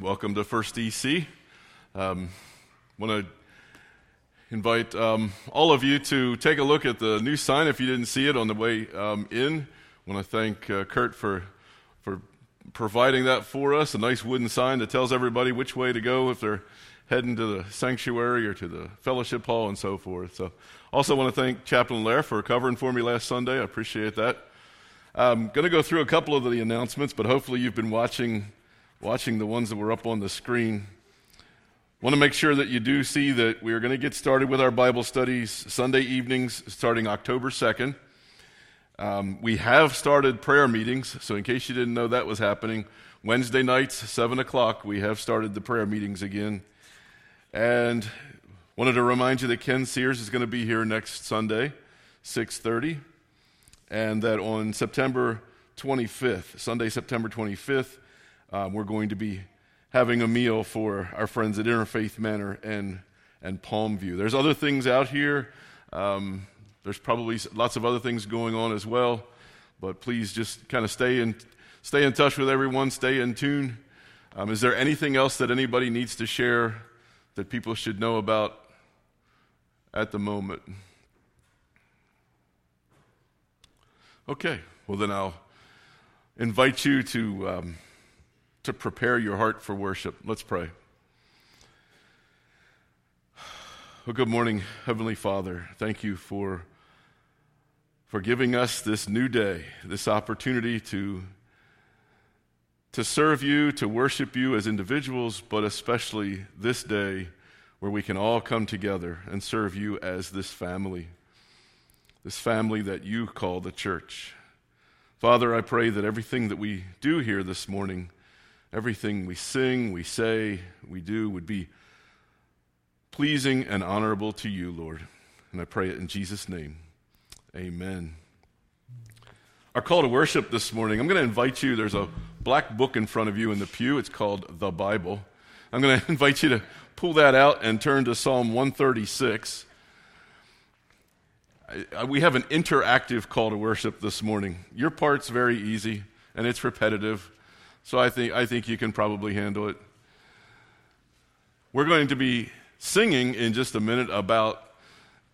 Welcome to First EC. Um, Want to invite um, all of you to take a look at the new sign if you didn't see it on the way um, in. Want to thank uh, Kurt for for providing that for us. A nice wooden sign that tells everybody which way to go if they're heading to the sanctuary or to the fellowship hall and so forth. So, also want to thank Chaplain Lair for covering for me last Sunday. I appreciate that. I'm going to go through a couple of the announcements, but hopefully you've been watching watching the ones that were up on the screen. Want to make sure that you do see that we are going to get started with our Bible studies Sunday evenings starting October 2nd. Um, we have started prayer meetings, so in case you didn't know that was happening, Wednesday nights, 7 o'clock, we have started the prayer meetings again. And wanted to remind you that Ken Sears is going to be here next Sunday, 6.30, and that on September 25th, Sunday, September 25th, um, we're going to be having a meal for our friends at Interfaith Manor and, and Palmview. There's other things out here. Um, there's probably lots of other things going on as well, but please just kind of stay in, stay in touch with everyone, stay in tune. Um, is there anything else that anybody needs to share that people should know about at the moment? Okay, well, then I'll invite you to. Um, to prepare your heart for worship. Let's pray. Well, good morning, Heavenly Father. Thank you for, for giving us this new day, this opportunity to, to serve you, to worship you as individuals, but especially this day where we can all come together and serve you as this family, this family that you call the church. Father, I pray that everything that we do here this morning everything we sing, we say, we do would be pleasing and honorable to you, Lord. And I pray it in Jesus' name. Amen. Our call to worship this morning, I'm going to invite you. There's a black book in front of you in the pew. It's called the Bible. I'm going to invite you to pull that out and turn to Psalm 136. We have an interactive call to worship this morning. Your part's very easy and it's repetitive. So I think, I think you can probably handle it. We're going to be singing in just a minute about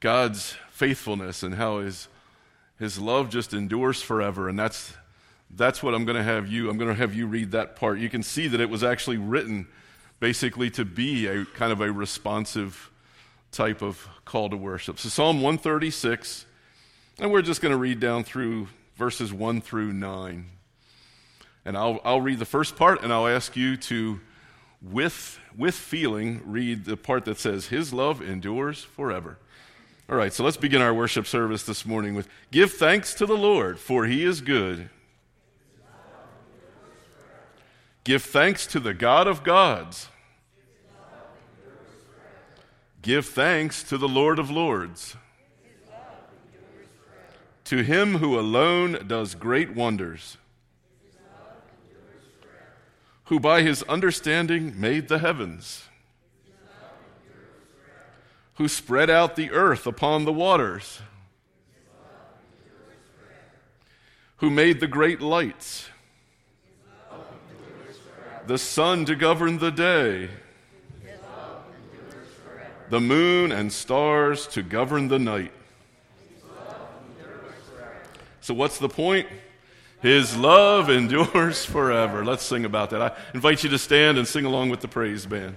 God's faithfulness and how his, his love just endures forever. And that's, that's what I'm going to have you, I'm going to have you read that part. You can see that it was actually written basically to be a kind of a responsive type of call to worship. So Psalm 136, and we're just going to read down through verses 1 through 9. And I'll, I'll read the first part, and I'll ask you to, with, with feeling, read the part that says, His love endures forever. All right, so let's begin our worship service this morning with Give thanks to the Lord, for he is good. Give thanks to the God of gods. Give thanks to the Lord of lords. To him who alone does great wonders who by his understanding made the heavens, who spread out the earth upon the waters, who made the great lights, the sun to govern the day, the moon and stars to govern the night. So, what's the point? His love endures forever. Let's sing about that. I invite you to stand and sing along with the praise band.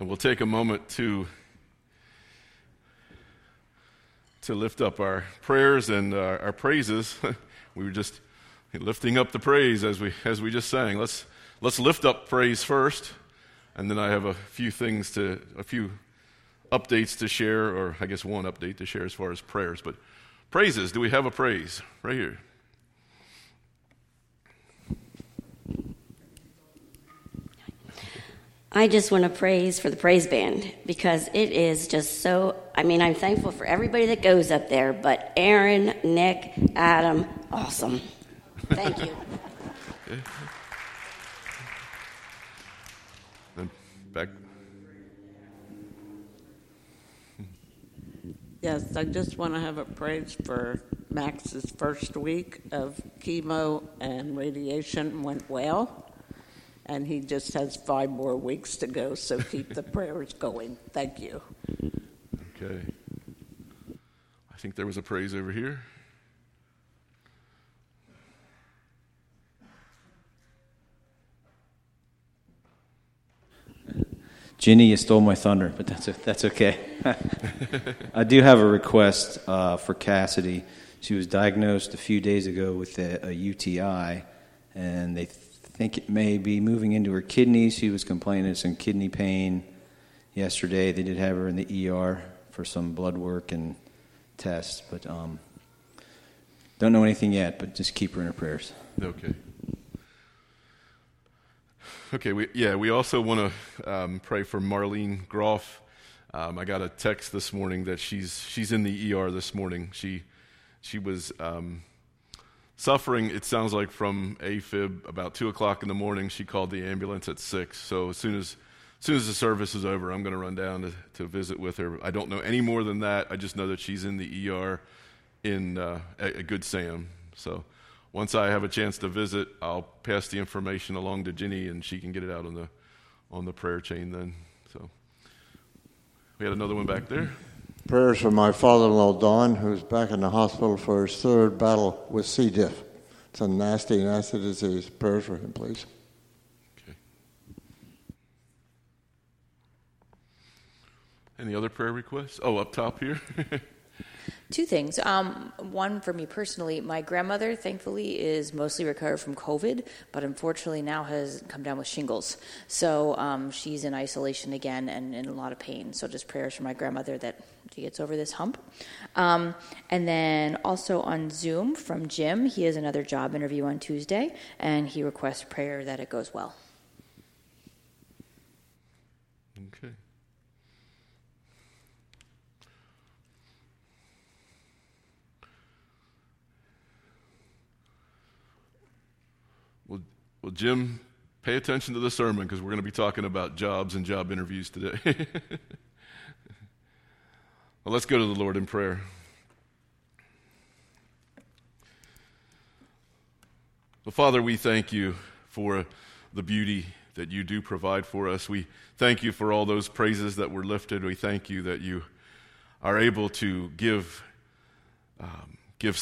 And we'll take a moment to to lift up our prayers and uh, our praises. we were just lifting up the praise as we as we just sang. Let's let's lift up praise first, and then I have a few things to a few updates to share, or I guess one update to share as far as prayers. But praises, do we have a praise right here? I just want to praise for the praise band because it is just so. I mean, I'm thankful for everybody that goes up there, but Aaron, Nick, Adam, awesome. Thank you. Then back. Yes, I just want to have a praise for Max's first week of chemo and radiation went well. And he just has five more weeks to go, so keep the prayers going. Thank you. Okay. I think there was a praise over here. Ginny, you stole my thunder, but that's that's okay. I do have a request uh, for Cassidy. She was diagnosed a few days ago with a, a UTI, and they think it may be moving into her kidneys. She was complaining of some kidney pain yesterday. They did have her in the ER for some blood work and tests, but um, don't know anything yet. But just keep her in her prayers. Okay. Okay, we, yeah, we also want to um, pray for Marlene Groff. Um, I got a text this morning that she's she's in the ER this morning. She she was um, suffering. It sounds like from AFib about two o'clock in the morning. She called the ambulance at six. So as soon as as soon as the service is over, I'm going to run down to, to visit with her. I don't know any more than that. I just know that she's in the ER in uh, a, a Good Sam. So once I have a chance to visit, I'll pass the information along to Ginny, and she can get it out on the on the prayer chain. Then, so we had another one back there. Prayers for my father-in-law Don, who's back in the hospital for his third battle with C. diff. It's a nasty, nasty disease. Prayers for him, please. Okay. Any other prayer requests? Oh, up top here. Two things. Um, one for me personally, my grandmother, thankfully, is mostly recovered from COVID, but unfortunately now has come down with shingles. So um, she's in isolation again and in a lot of pain. So just prayers for my grandmother that she gets over this hump. Um, and then also on Zoom from Jim, he has another job interview on Tuesday, and he requests prayer that it goes well. okay. Well, Jim, pay attention to the sermon because we're going to be talking about jobs and job interviews today. well, let's go to the Lord in prayer. Well, Father, we thank you for the beauty that you do provide for us. We thank you for all those praises that were lifted. We thank you that you are able to give um, give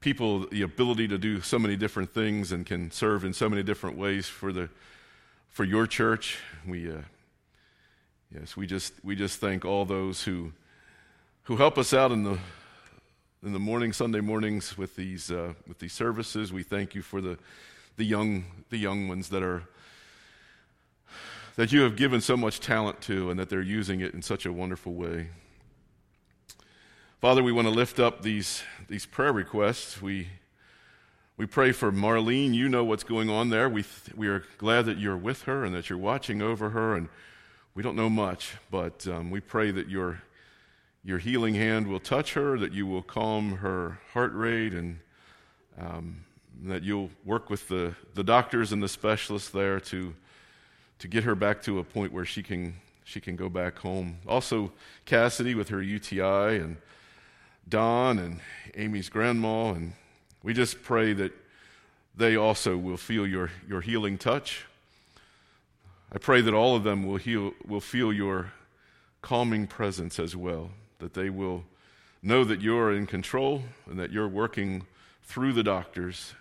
people the ability to do so many different things and can serve in so many different ways for the for your church. We uh, yes, we just we just thank all those who who help us out in the in the morning Sunday mornings with these uh, with these services. We thank you for the the young the young ones that are that you have given so much talent to and that they're using it in such a wonderful way. Father, we want to lift up these, these prayer requests. We, we pray for Marlene. You know what's going on there. We, th- we are glad that you're with her and that you're watching over her. And we don't know much, but um, we pray that your, your healing hand will touch her, that you will calm her heart rate, and um, that you'll work with the, the doctors and the specialists there to, to get her back to a point where she can, she can go back home. Also, Cassidy with her UTI and Don and Amy's grandma, and we just pray that they also will feel your, your healing touch. I pray that all of them will, heal, will feel your, calming presence as well, that they will know that you're in control and that you're working through the doctors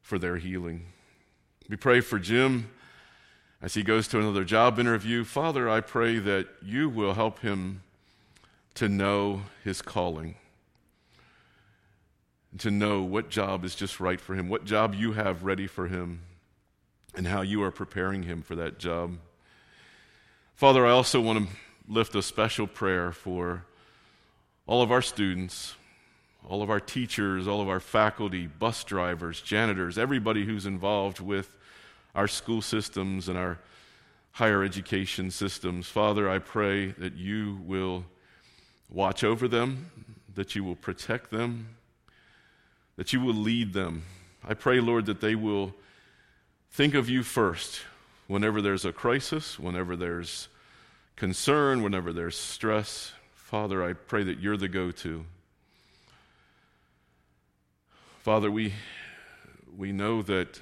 for their healing. We pray for Jim as he goes to another job interview. Father, I pray that you will help him to know his calling, to know what job is just right for him, what job you have ready for him, and how you are preparing him for that job. Father, I also want to lift a special prayer for all of our students, all of our teachers, all of our faculty, bus drivers, janitors, everybody who's involved with our school systems and our higher education systems. Father, I pray that you will watch over them, that you will protect them, that you will lead them. I pray, Lord, that they will think of you first whenever there's a crisis, whenever there's concern, whenever there's stress. Father, I pray that you're the go to. Father, we, we know that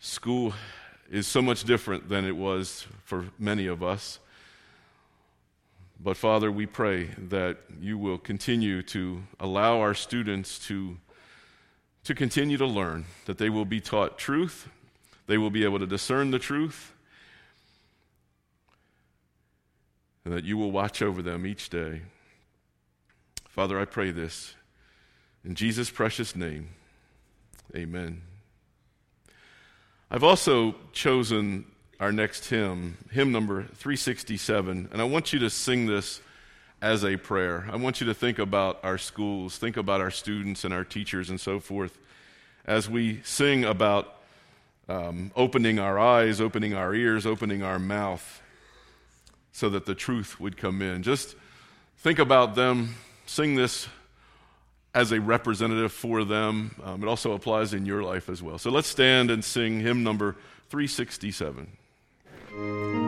school is so much different than it was for many of us. But Father, we pray that you will continue to allow our students to, to continue to learn, that they will be taught truth, they will be able to discern the truth, and that you will watch over them each day. Father, I pray this in Jesus' precious name. Amen. I've also chosen our next hymn, hymn number 367, and I want you to sing this as a prayer. I want you to think about our schools, think about our students and our teachers and so forth as we sing about um, opening our eyes, opening our ears, opening our mouth so that the truth would come in. Just think about them, sing this as a representative for them. Um, it also applies in your life as well. So let's stand and sing hymn number 367. That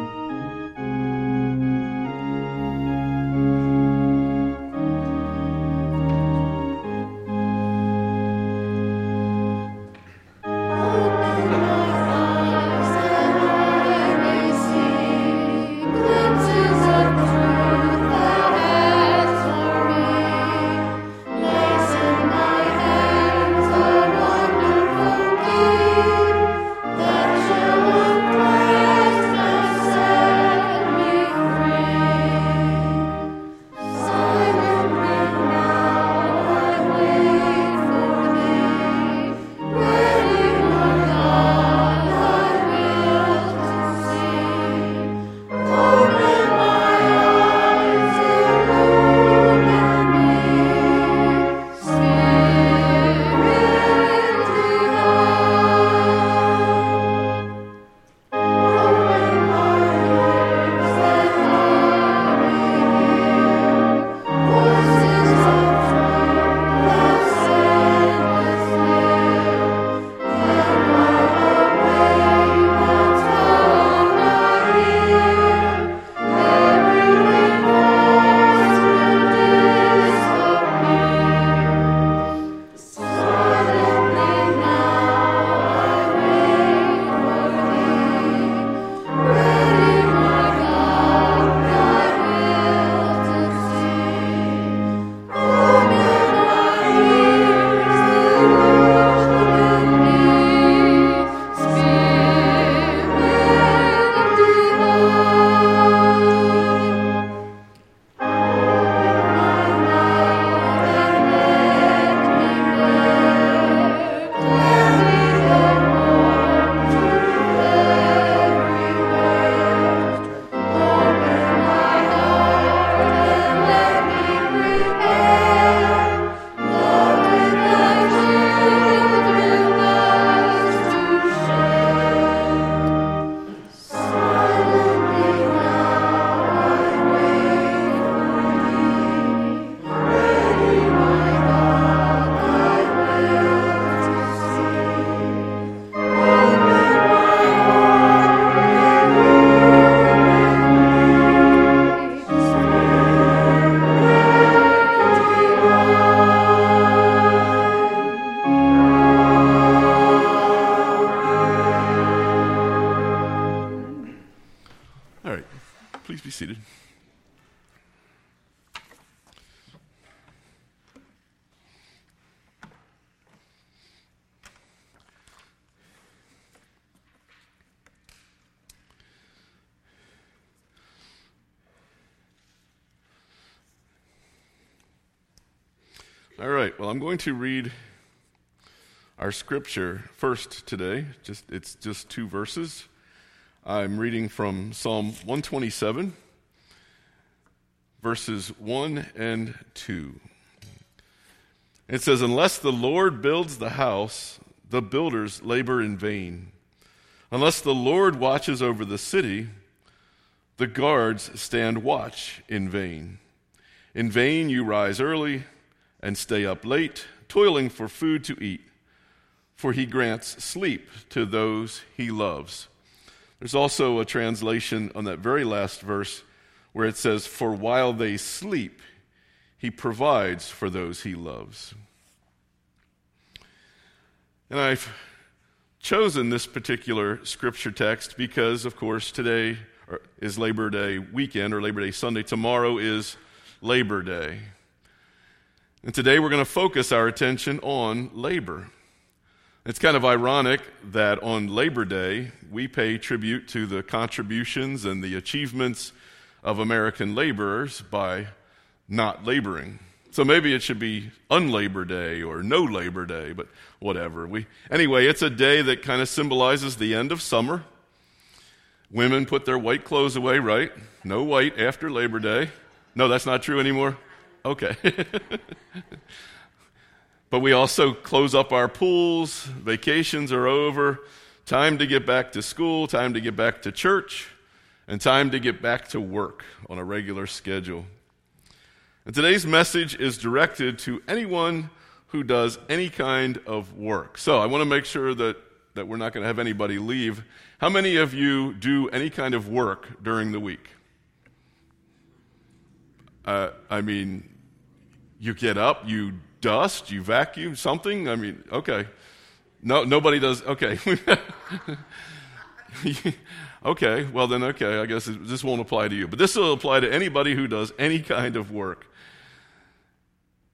to read our scripture first today. Just It's just two verses. I'm reading from Psalm 127, verses 1 and 2. It says, Unless the Lord builds the house, the builders labor in vain. Unless the Lord watches over the city, the guards stand watch in vain. In vain you rise early and stay up late, toiling for food to eat, for he grants sleep to those he loves. There's also a translation on that very last verse where it says, For while they sleep, he provides for those he loves. And I've chosen this particular scripture text because, of course, today is Labor Day weekend or Labor Day Sunday. Tomorrow is Labor Day. And today we're going to focus our attention on labor. It's kind of ironic that on Labor Day we pay tribute to the contributions and the achievements of American laborers by not laboring. So maybe it should be unlabor day or no labor day, but whatever. We anyway, it's a day that kind of symbolizes the end of summer. Women put their white clothes away, right? No white after Labor Day. No, that's not true anymore. Okay. but we also close up our pools, vacations are over, time to get back to school, time to get back to church, and time to get back to work on a regular schedule. And today's message is directed to anyone who does any kind of work. So I want to make sure that, that we're not going to have anybody leave. How many of you do any kind of work during the week? Uh, I mean, you get up, you dust, you vacuum something. I mean, okay. No, nobody does. Okay. okay. Well, then, okay. I guess this won't apply to you, but this will apply to anybody who does any kind of work.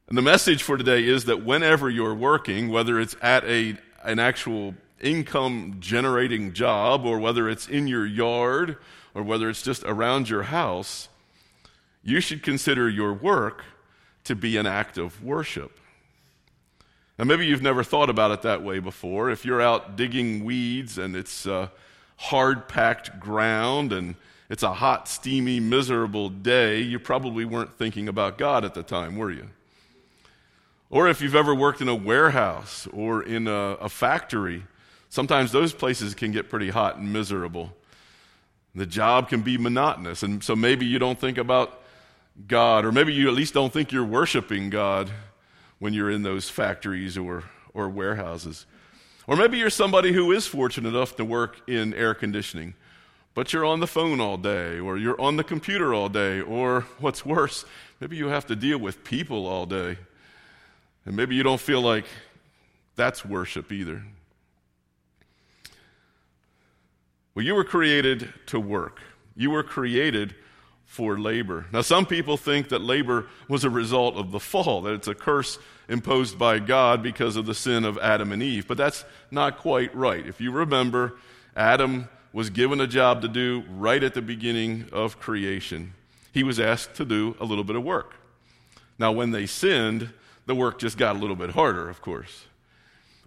And the message for today is that whenever you're working, whether it's at a an actual income generating job or whether it's in your yard or whether it's just around your house, you should consider your work to be an act of worship. Now, maybe you've never thought about it that way before. If you're out digging weeds and it's uh, hard packed ground and it's a hot, steamy, miserable day, you probably weren't thinking about God at the time, were you? Or if you've ever worked in a warehouse or in a, a factory, sometimes those places can get pretty hot and miserable. The job can be monotonous, and so maybe you don't think about God, or maybe you at least don't think you're worshiping God when you're in those factories or, or warehouses. Or maybe you're somebody who is fortunate enough to work in air conditioning, but you're on the phone all day, or you're on the computer all day, or what's worse, maybe you have to deal with people all day. And maybe you don't feel like that's worship either. Well, you were created to work. You were created for labor. Now, some people think that labor was a result of the fall, that it's a curse imposed by God because of the sin of Adam and Eve. But that's not quite right. If you remember, Adam was given a job to do right at the beginning of creation. He was asked to do a little bit of work. Now, when they sinned, the work just got a little bit harder, of course.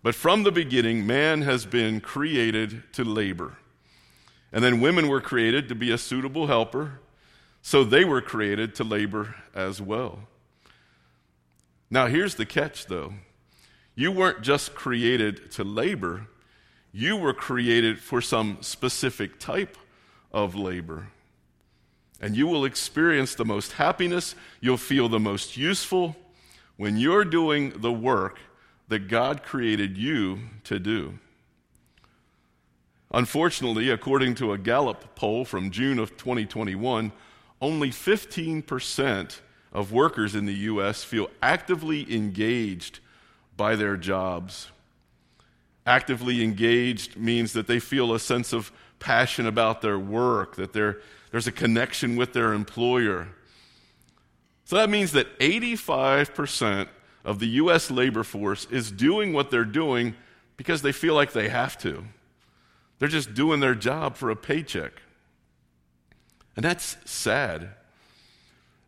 But from the beginning, man has been created to labor. And then women were created to be a suitable helper so they were created to labor as well. Now, here's the catch, though. You weren't just created to labor, you were created for some specific type of labor. And you will experience the most happiness, you'll feel the most useful when you're doing the work that God created you to do. Unfortunately, according to a Gallup poll from June of 2021, only 15% of workers in the U.S. feel actively engaged by their jobs. Actively engaged means that they feel a sense of passion about their work, that there's a connection with their employer. So that means that 85% of the U.S. labor force is doing what they're doing because they feel like they have to. They're just doing their job for a paycheck. And that's sad.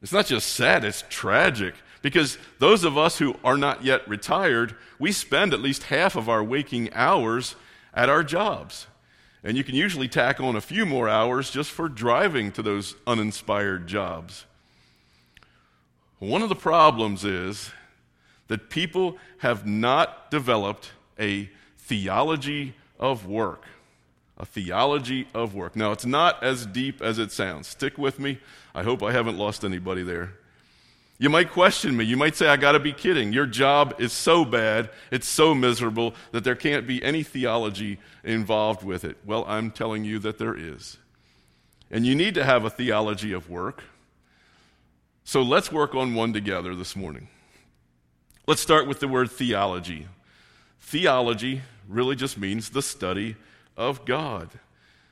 It's not just sad, it's tragic Because those of us who are not yet retired, we spend at least half of our waking hours at our jobs. And you can usually tack on a few more hours just for driving to those uninspired jobs. One of the problems is that people have not developed a theology of work. A theology of work. Now, it's not as deep as it sounds. Stick with me. I hope I haven't lost anybody there. You might question me. You might say, I got to be kidding. Your job is so bad, it's so miserable, that there can't be any theology involved with it. Well, I'm telling you that there is. And you need to have a theology of work. So let's work on one together this morning. Let's start with the word theology. Theology really just means the study of God.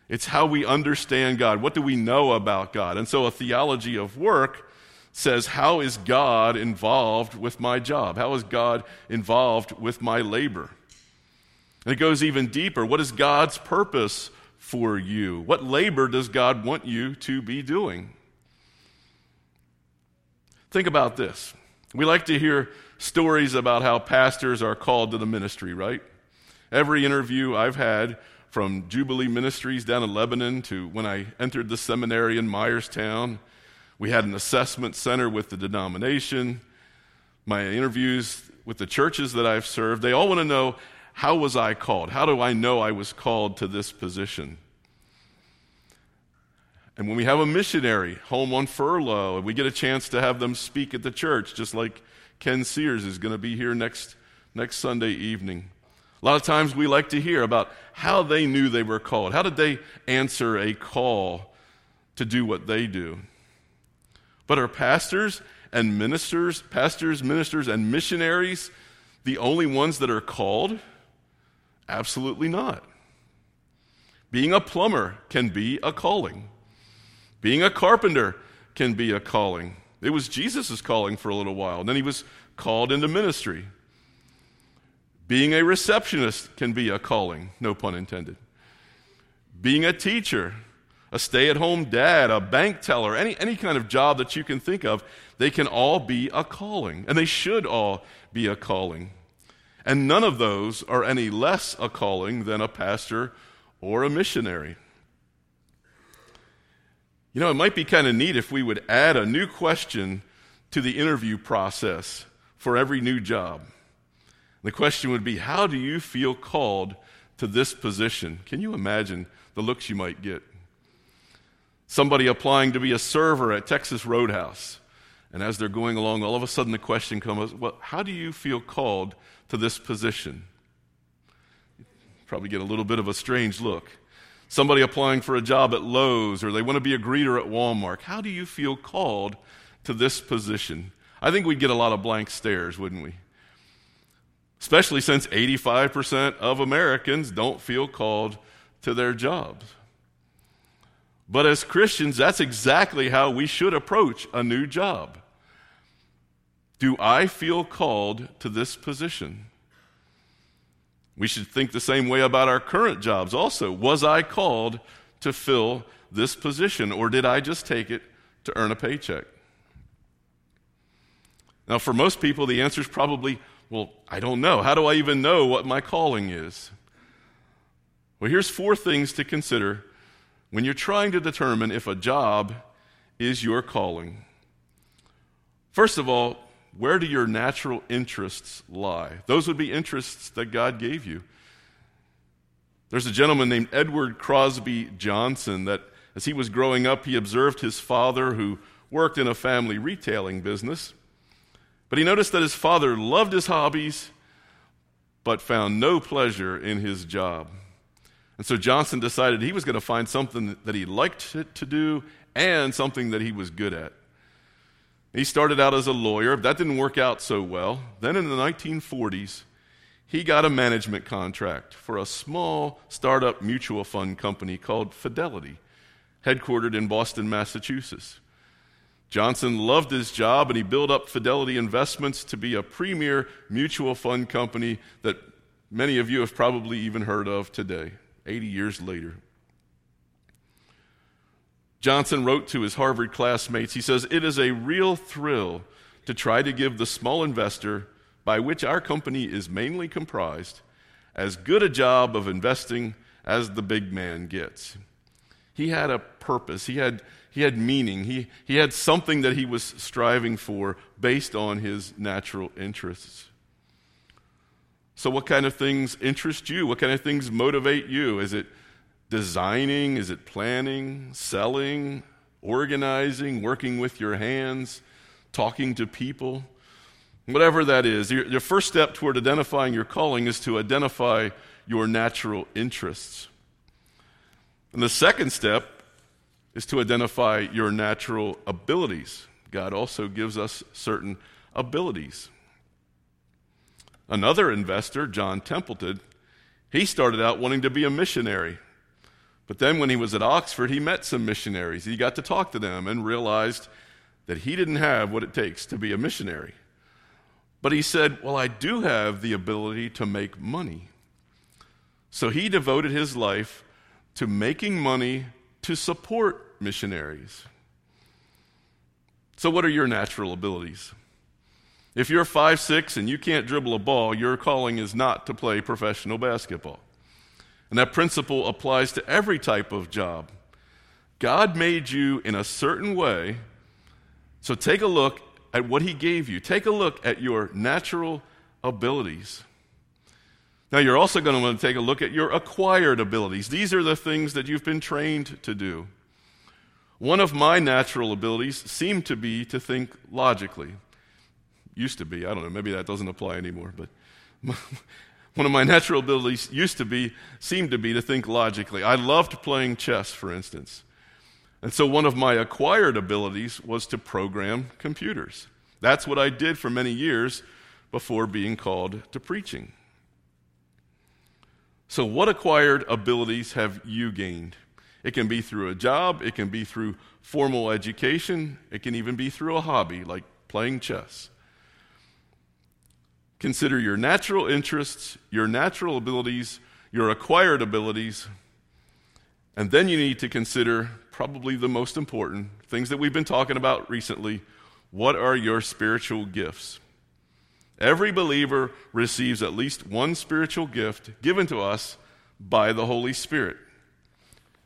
It's how we understand God. What do we know about God? And so a theology of work says, How is God involved with my job? How is God involved with my labor? And it goes even deeper. What is God's purpose for you? What labor does God want you to be doing? Think about this. We like to hear stories about how pastors are called to the ministry, right? Every interview I've had, from Jubilee Ministries down in Lebanon to when I entered the seminary in Myerstown, we had an assessment center with the denomination. My interviews with the churches that I've served, they all want to know how was I called? How do I know I was called to this position? And when we have a missionary home on furlough and we get a chance to have them speak at the church, just like Ken Sears is going to be here next, next Sunday evening. A lot of times we like to hear about how they knew they were called. How did they answer a call to do what they do? But are pastors and ministers, pastors, ministers, and missionaries the only ones that are called? Absolutely not. Being a plumber can be a calling. Being a carpenter can be a calling. It was Jesus' calling for a little while, and then he was called into ministry. Being a receptionist can be a calling, no pun intended. Being a teacher a stay at home dad, a bank teller, any, any kind of job that you can think of, they can all be a calling. And they should all be a calling. And none of those are any less a calling than a pastor or a missionary. You know, it might be kind of neat if we would add a new question to the interview process for every new job. The question would be How do you feel called to this position? Can you imagine the looks you might get? somebody applying to be a server at Texas Roadhouse. And as they're going along, all of a sudden the question comes, well, how do you feel called to this position? Probably get a little bit of a strange look. Somebody applying for a job at Lowe's or they want to be a greeter at Walmart. How do you feel called to this position? I think we'd get a lot of blank stares, wouldn't we? Especially since 85% of Americans don't feel called to their jobs. But as Christians, that's exactly how we should approach a new job. Do I feel called to this position? We should think the same way about our current jobs also. Was I called to fill this position, or did I just take it to earn a paycheck? Now, for most people, the answer is probably, well, I don't know. How do I even know what my calling is? Well, here's four things to consider when you're trying to determine if a job is your calling. First of all, where do your natural interests lie? Those would be interests that God gave you. There's a gentleman named Edward Crosby Johnson that, as he was growing up, he observed his father who worked in a family retailing business. But he noticed that his father loved his hobbies but found no pleasure in his job. And so Johnson decided he was going to find something that he liked to do and something that he was good at. He started out as a lawyer. That didn't work out so well. Then in the 1940s, he got a management contract for a small startup mutual fund company called Fidelity, headquartered in Boston, Massachusetts. Johnson loved his job and he built up Fidelity Investments to be a premier mutual fund company that many of you have probably even heard of today. 80 years later. Johnson wrote to his Harvard classmates, he says, It is a real thrill to try to give the small investor, by which our company is mainly comprised, as good a job of investing as the big man gets. He had a purpose, he had, he had meaning, he, he had something that he was striving for based on his natural interests. So, what kind of things interest you? What kind of things motivate you? Is it designing? Is it planning, selling, organizing, working with your hands, talking to people? Whatever that is, your, your first step toward identifying your calling is to identify your natural interests. And the second step is to identify your natural abilities. God also gives us certain abilities. Another investor, John Templeton, he started out wanting to be a missionary. But then when he was at Oxford, he met some missionaries. He got to talk to them and realized that he didn't have what it takes to be a missionary. But he said, Well, I do have the ability to make money. So he devoted his life to making money to support missionaries. So, what are your natural abilities? If you're five six and you can't dribble a ball, your calling is not to play professional basketball. And that principle applies to every type of job. God made you in a certain way, so take a look at what He gave you. Take a look at your natural abilities. Now, you're also going to want to take a look at your acquired abilities. These are the things that you've been trained to do. One of my natural abilities seemed to be to think logically. Used to be, I don't know, maybe that doesn't apply anymore, but one of my natural abilities used to be, seemed to be to think logically. I loved playing chess, for instance. And so one of my acquired abilities was to program computers. That's what I did for many years before being called to preaching. So, what acquired abilities have you gained? It can be through a job, it can be through formal education, it can even be through a hobby like playing chess. Consider your natural interests, your natural abilities, your acquired abilities, and then you need to consider probably the most important things that we've been talking about recently. What are your spiritual gifts? Every believer receives at least one spiritual gift given to us by the Holy Spirit.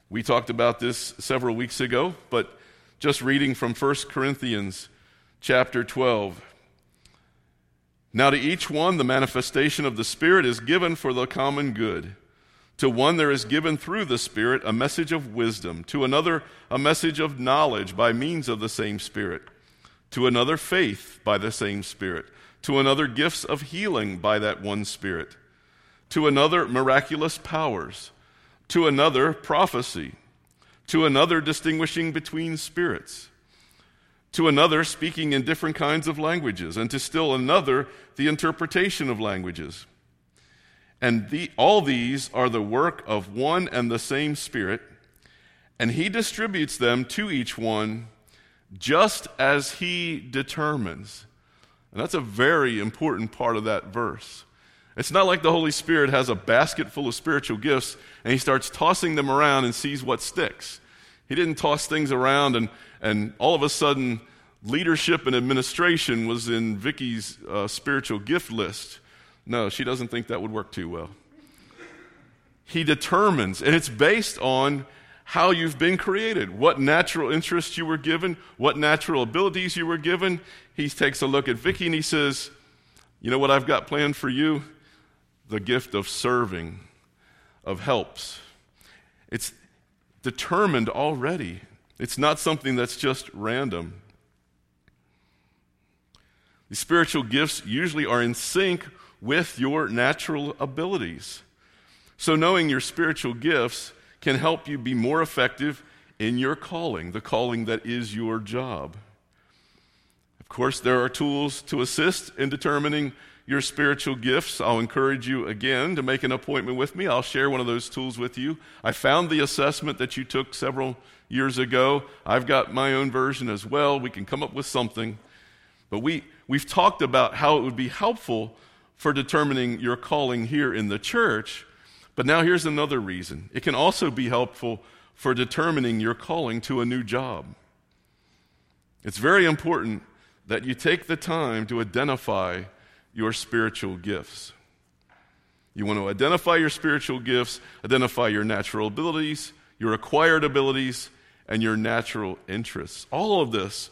We talked about this several weeks ago, but just reading from 1 Corinthians chapter 12, now, to each one, the manifestation of the Spirit is given for the common good. To one, there is given through the Spirit a message of wisdom, to another, a message of knowledge by means of the same Spirit, to another, faith by the same Spirit, to another, gifts of healing by that one Spirit, to another, miraculous powers, to another, prophecy, to another, distinguishing between spirits to another speaking in different kinds of languages, and to still another the interpretation of languages. And the, all these are the work of one and the same Spirit, and He distributes them to each one just as He determines. And that's a very important part of that verse. It's not like the Holy Spirit has a basket full of spiritual gifts and He starts tossing them around and sees what sticks. He didn't toss things around and, and all of a sudden leadership and administration was in Vicky's uh, spiritual gift list. No, she doesn't think that would work too well. He determines, and it's based on how you've been created, what natural interests you were given, what natural abilities you were given. He takes a look at Vicky and he says, You know what I've got planned for you? The gift of serving, of helps. It's determined already. It's not something that's just random. The spiritual gifts usually are in sync with your natural abilities. So, knowing your spiritual gifts can help you be more effective in your calling, the calling that is your job. Of course, there are tools to assist in determining your spiritual gifts, I'll encourage you again to make an appointment with me. I'll share one of those tools with you. I found the assessment that you took several years ago. I've got my own version as well. We can come up with something. But we, we've talked about how it would be helpful for determining your calling here in the church. But now here's another reason it can also be helpful for determining your calling to a new job. It's very important that you take the time to identify your spiritual gifts. You want to identify your spiritual gifts, identify your natural abilities, your acquired abilities, and your natural interests. All of this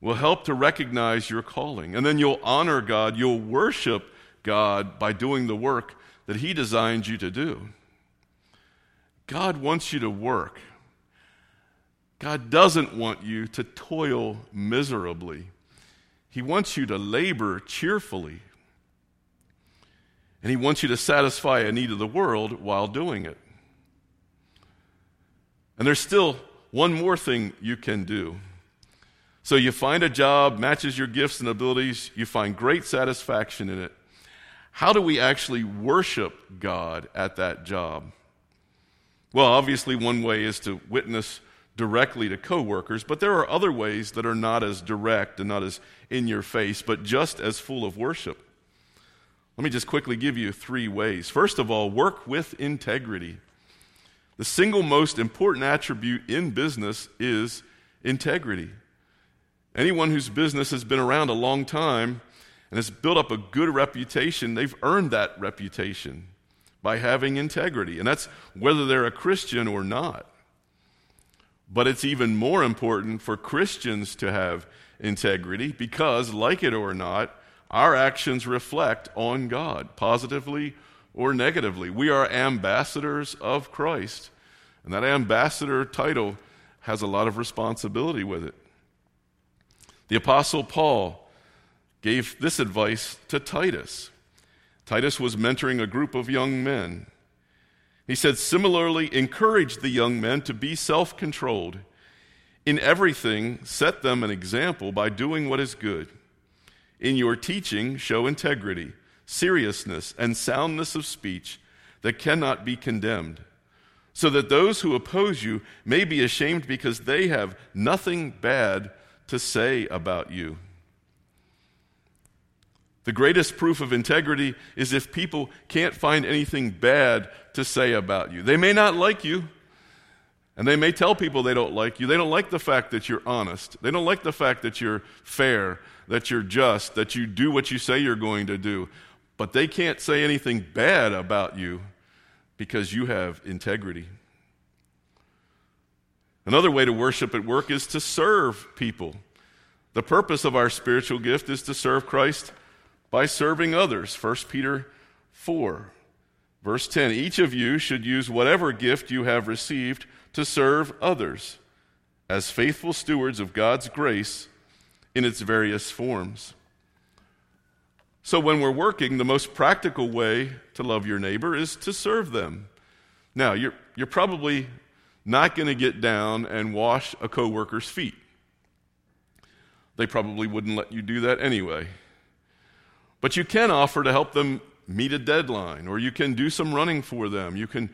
will help to recognize your calling. And then you'll honor God, you'll worship God by doing the work that He designed you to do. God wants you to work. God doesn't want you to toil miserably. He wants you to labor cheerfully. And He wants you to satisfy a need of the world while doing it. And there's still one more thing you can do. So you find a job, matches your gifts and abilities, you find great satisfaction in it. How do we actually worship God at that job? Well, obviously, one way is to witness directly to coworkers, but there are other ways that are not as direct and not as in your face, but just as full of worship. Let me just quickly give you three ways. First of all, work with integrity. The single most important attribute in business is integrity. Anyone whose business has been around a long time and has built up a good reputation, they've earned that reputation by having integrity. And that's whether they're a Christian or not. But it's even more important for Christians to have integrity because, like it or not, our actions reflect on God, positively or negatively. We are ambassadors of Christ. And that ambassador title has a lot of responsibility with it. The Apostle Paul gave this advice to Titus. Titus was mentoring a group of young men. He said, Similarly, encourage the young men to be self controlled. In everything, set them an example by doing what is good. In your teaching, show integrity, seriousness, and soundness of speech that cannot be condemned, so that those who oppose you may be ashamed because they have nothing bad to say about you. The greatest proof of integrity is if people can't find anything bad to say about you. They may not like you, and they may tell people they don't like you. They don't like the fact that you're honest. They don't like the fact that you're fair, that you're just, that you do what you say you're going to do. But they can't say anything bad about you because you have integrity. Another way to worship at work is to serve people. The purpose of our spiritual gift is to serve Christ by serving others. 1 Peter 4, verse 10. Each of you should use whatever gift you have received to serve others as faithful stewards of God's grace in its various forms. So, when we're working, the most practical way to love your neighbor is to serve them. Now, you're, you're probably not going to get down and wash a coworker's feet. They probably wouldn't let you do that anyway. But you can offer to help them meet a deadline, or you can do some running for them. You can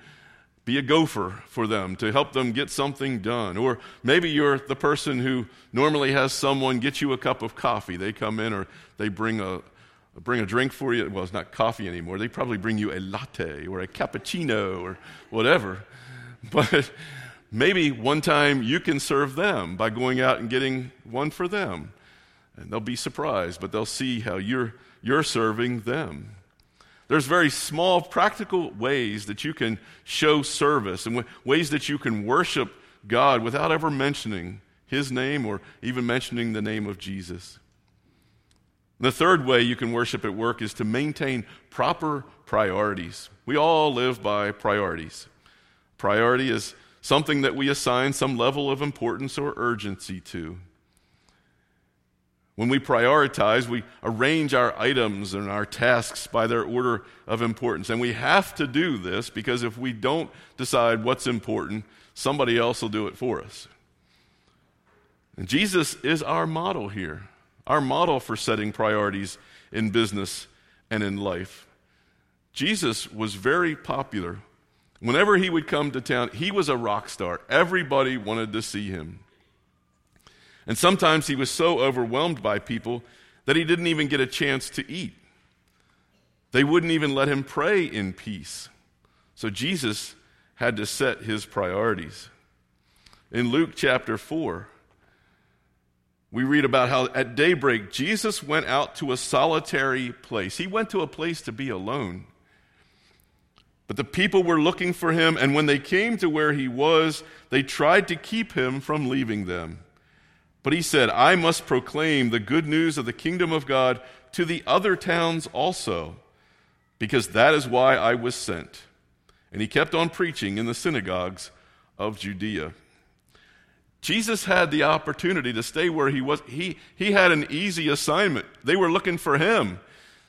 be a gopher for them to help them get something done. Or maybe you're the person who normally has someone get you a cup of coffee. They come in or they bring a, bring a drink for you. Well, it's not coffee anymore. They probably bring you a latte or a cappuccino or whatever. But maybe one time you can serve them by going out and getting one for them. And they'll be surprised, but they'll see how you're, you're serving them. There's very small, practical ways that you can show service and ways that you can worship God without ever mentioning His name or even mentioning the name of Jesus. The third way you can worship at work is to maintain proper priorities. We all live by priorities. Priority is something that we assign some level of importance or urgency to. When we prioritize, we arrange our items and our tasks by their order of importance. And we have to do this because if we don't decide what's important, somebody else will do it for us. And Jesus is our model here, our model for setting priorities in business and in life. Jesus was very popular. Whenever he would come to town, he was a rock star. Everybody wanted to see him. And sometimes he was so overwhelmed by people that he didn't even get a chance to eat. They wouldn't even let him pray in peace. So Jesus had to set his priorities. In Luke chapter 4, we read about how at daybreak Jesus went out to a solitary place. He went to a place to be alone. But the people were looking for him, and when they came to where he was, they tried to keep him from leaving them. But he said, I must proclaim the good news of the kingdom of God to the other towns also, because that is why I was sent. And he kept on preaching in the synagogues of Judea. Jesus had the opportunity to stay where he was. He, he had an easy assignment. They were looking for him.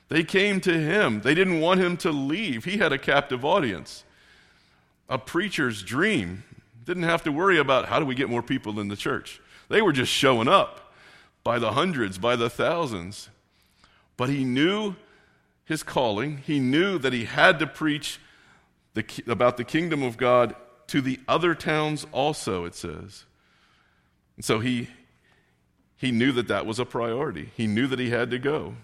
They came to him. They didn't want him to leave. He had a captive audience. A preacher's dream. Didn't have to worry about how do we get more people in the church. They were just showing up by the hundreds, by the thousands. But he knew his calling. He knew that he had to preach the, about the kingdom of God to the other towns also, it says. And so he, he knew that that was a priority. He knew that he had to go.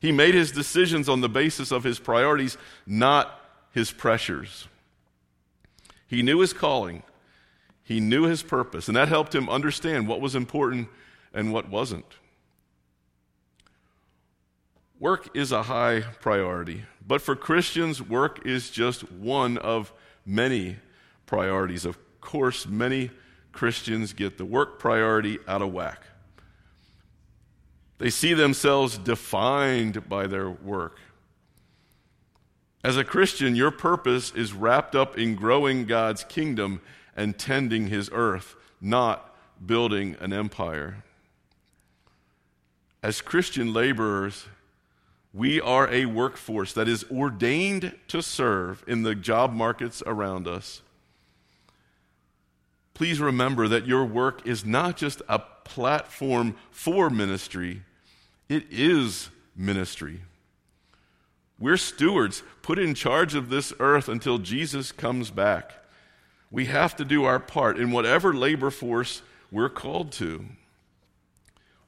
He made his decisions on the basis of his priorities, not his pressures. He knew his calling, he knew his purpose, and that helped him understand what was important and what wasn't. Work is a high priority, but for Christians, work is just one of many priorities. Of course, many Christians get the work priority out of whack. They see themselves defined by their work. As a Christian, your purpose is wrapped up in growing God's kingdom and tending his earth, not building an empire. As Christian laborers, we are a workforce that is ordained to serve in the job markets around us. Please remember that your work is not just a platform for ministry, it is ministry. We're stewards put in charge of this earth until Jesus comes back. We have to do our part in whatever labor force we're called to.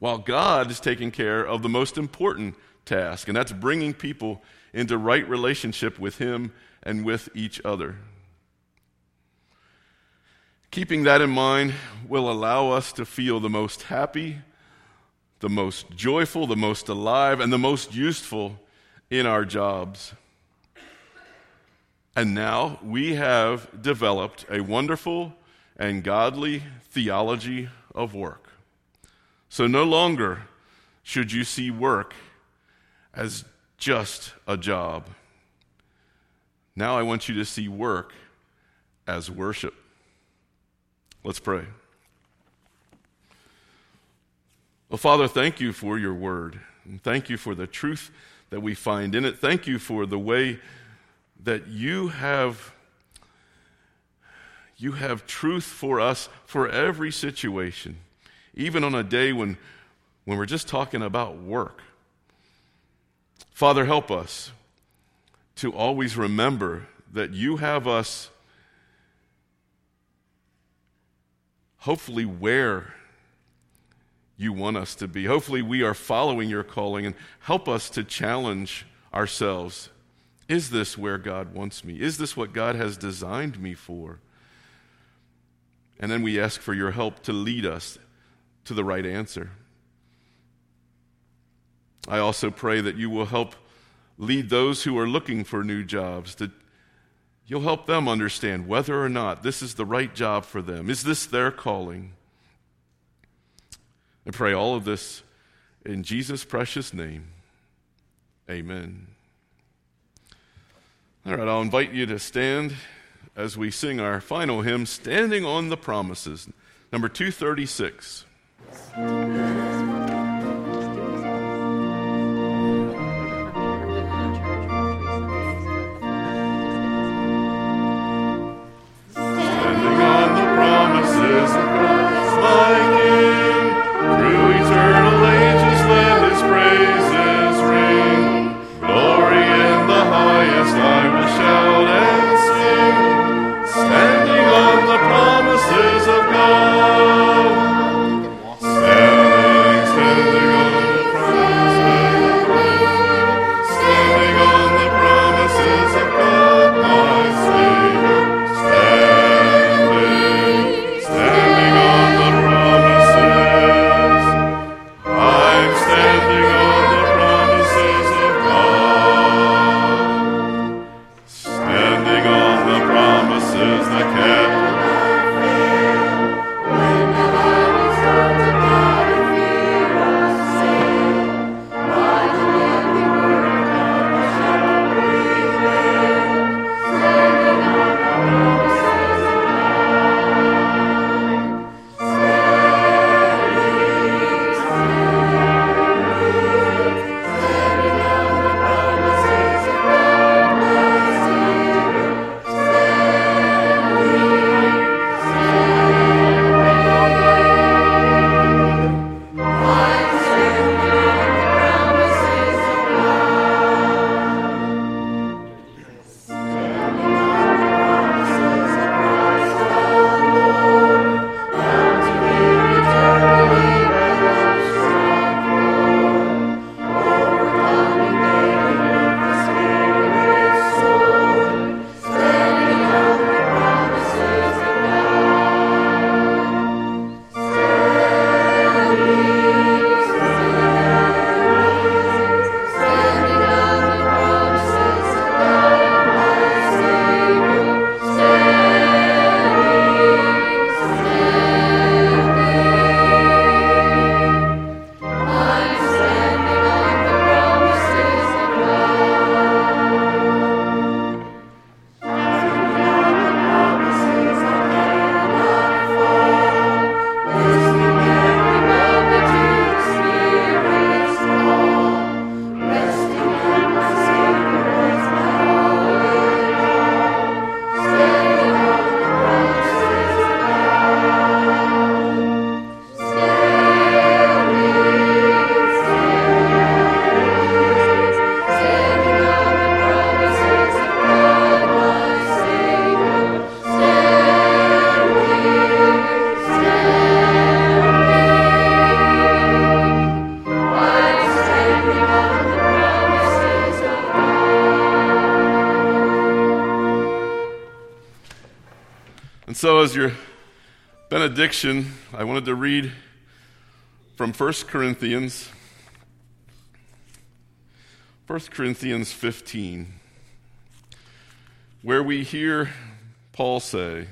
While God is taking care of the most important task, and that's bringing people into right relationship with Him and with each other. Keeping that in mind will allow us to feel the most happy the most joyful, the most alive, and the most useful in our jobs. And now we have developed a wonderful and godly theology of work. So no longer should you see work as just a job. Now I want you to see work as worship. Let's pray. Well, Father, thank you for your word. And thank you for the truth that we find in it. Thank you for the way that you have you have truth for us for every situation, even on a day when, when we're just talking about work. Father, help us to always remember that you have us hopefully where you want us to be. Hopefully, we are following your calling and help us to challenge ourselves. Is this where God wants me? Is this what God has designed me for? And then we ask for your help to lead us to the right answer. I also pray that you will help lead those who are looking for new jobs, that you'll help them understand whether or not this is the right job for them. Is this their calling? I pray all of this in Jesus' precious name. Amen. All right, I'll invite you to stand as we sing our final hymn, Standing on the Promises, number 236. As your benediction, I wanted to read from 1 Corinthians, 1 Corinthians 15, where we hear Paul say,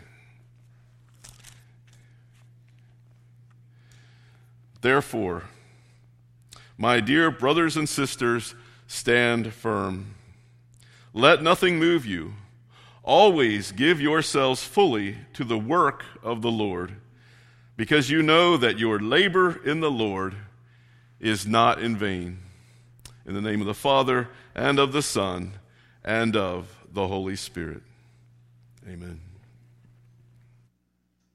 Therefore, my dear brothers and sisters, stand firm. Let nothing move you. Always give yourselves fully to the work of the Lord, because you know that your labor in the Lord is not in vain. In the name of the Father, and of the Son, and of the Holy Spirit. Amen.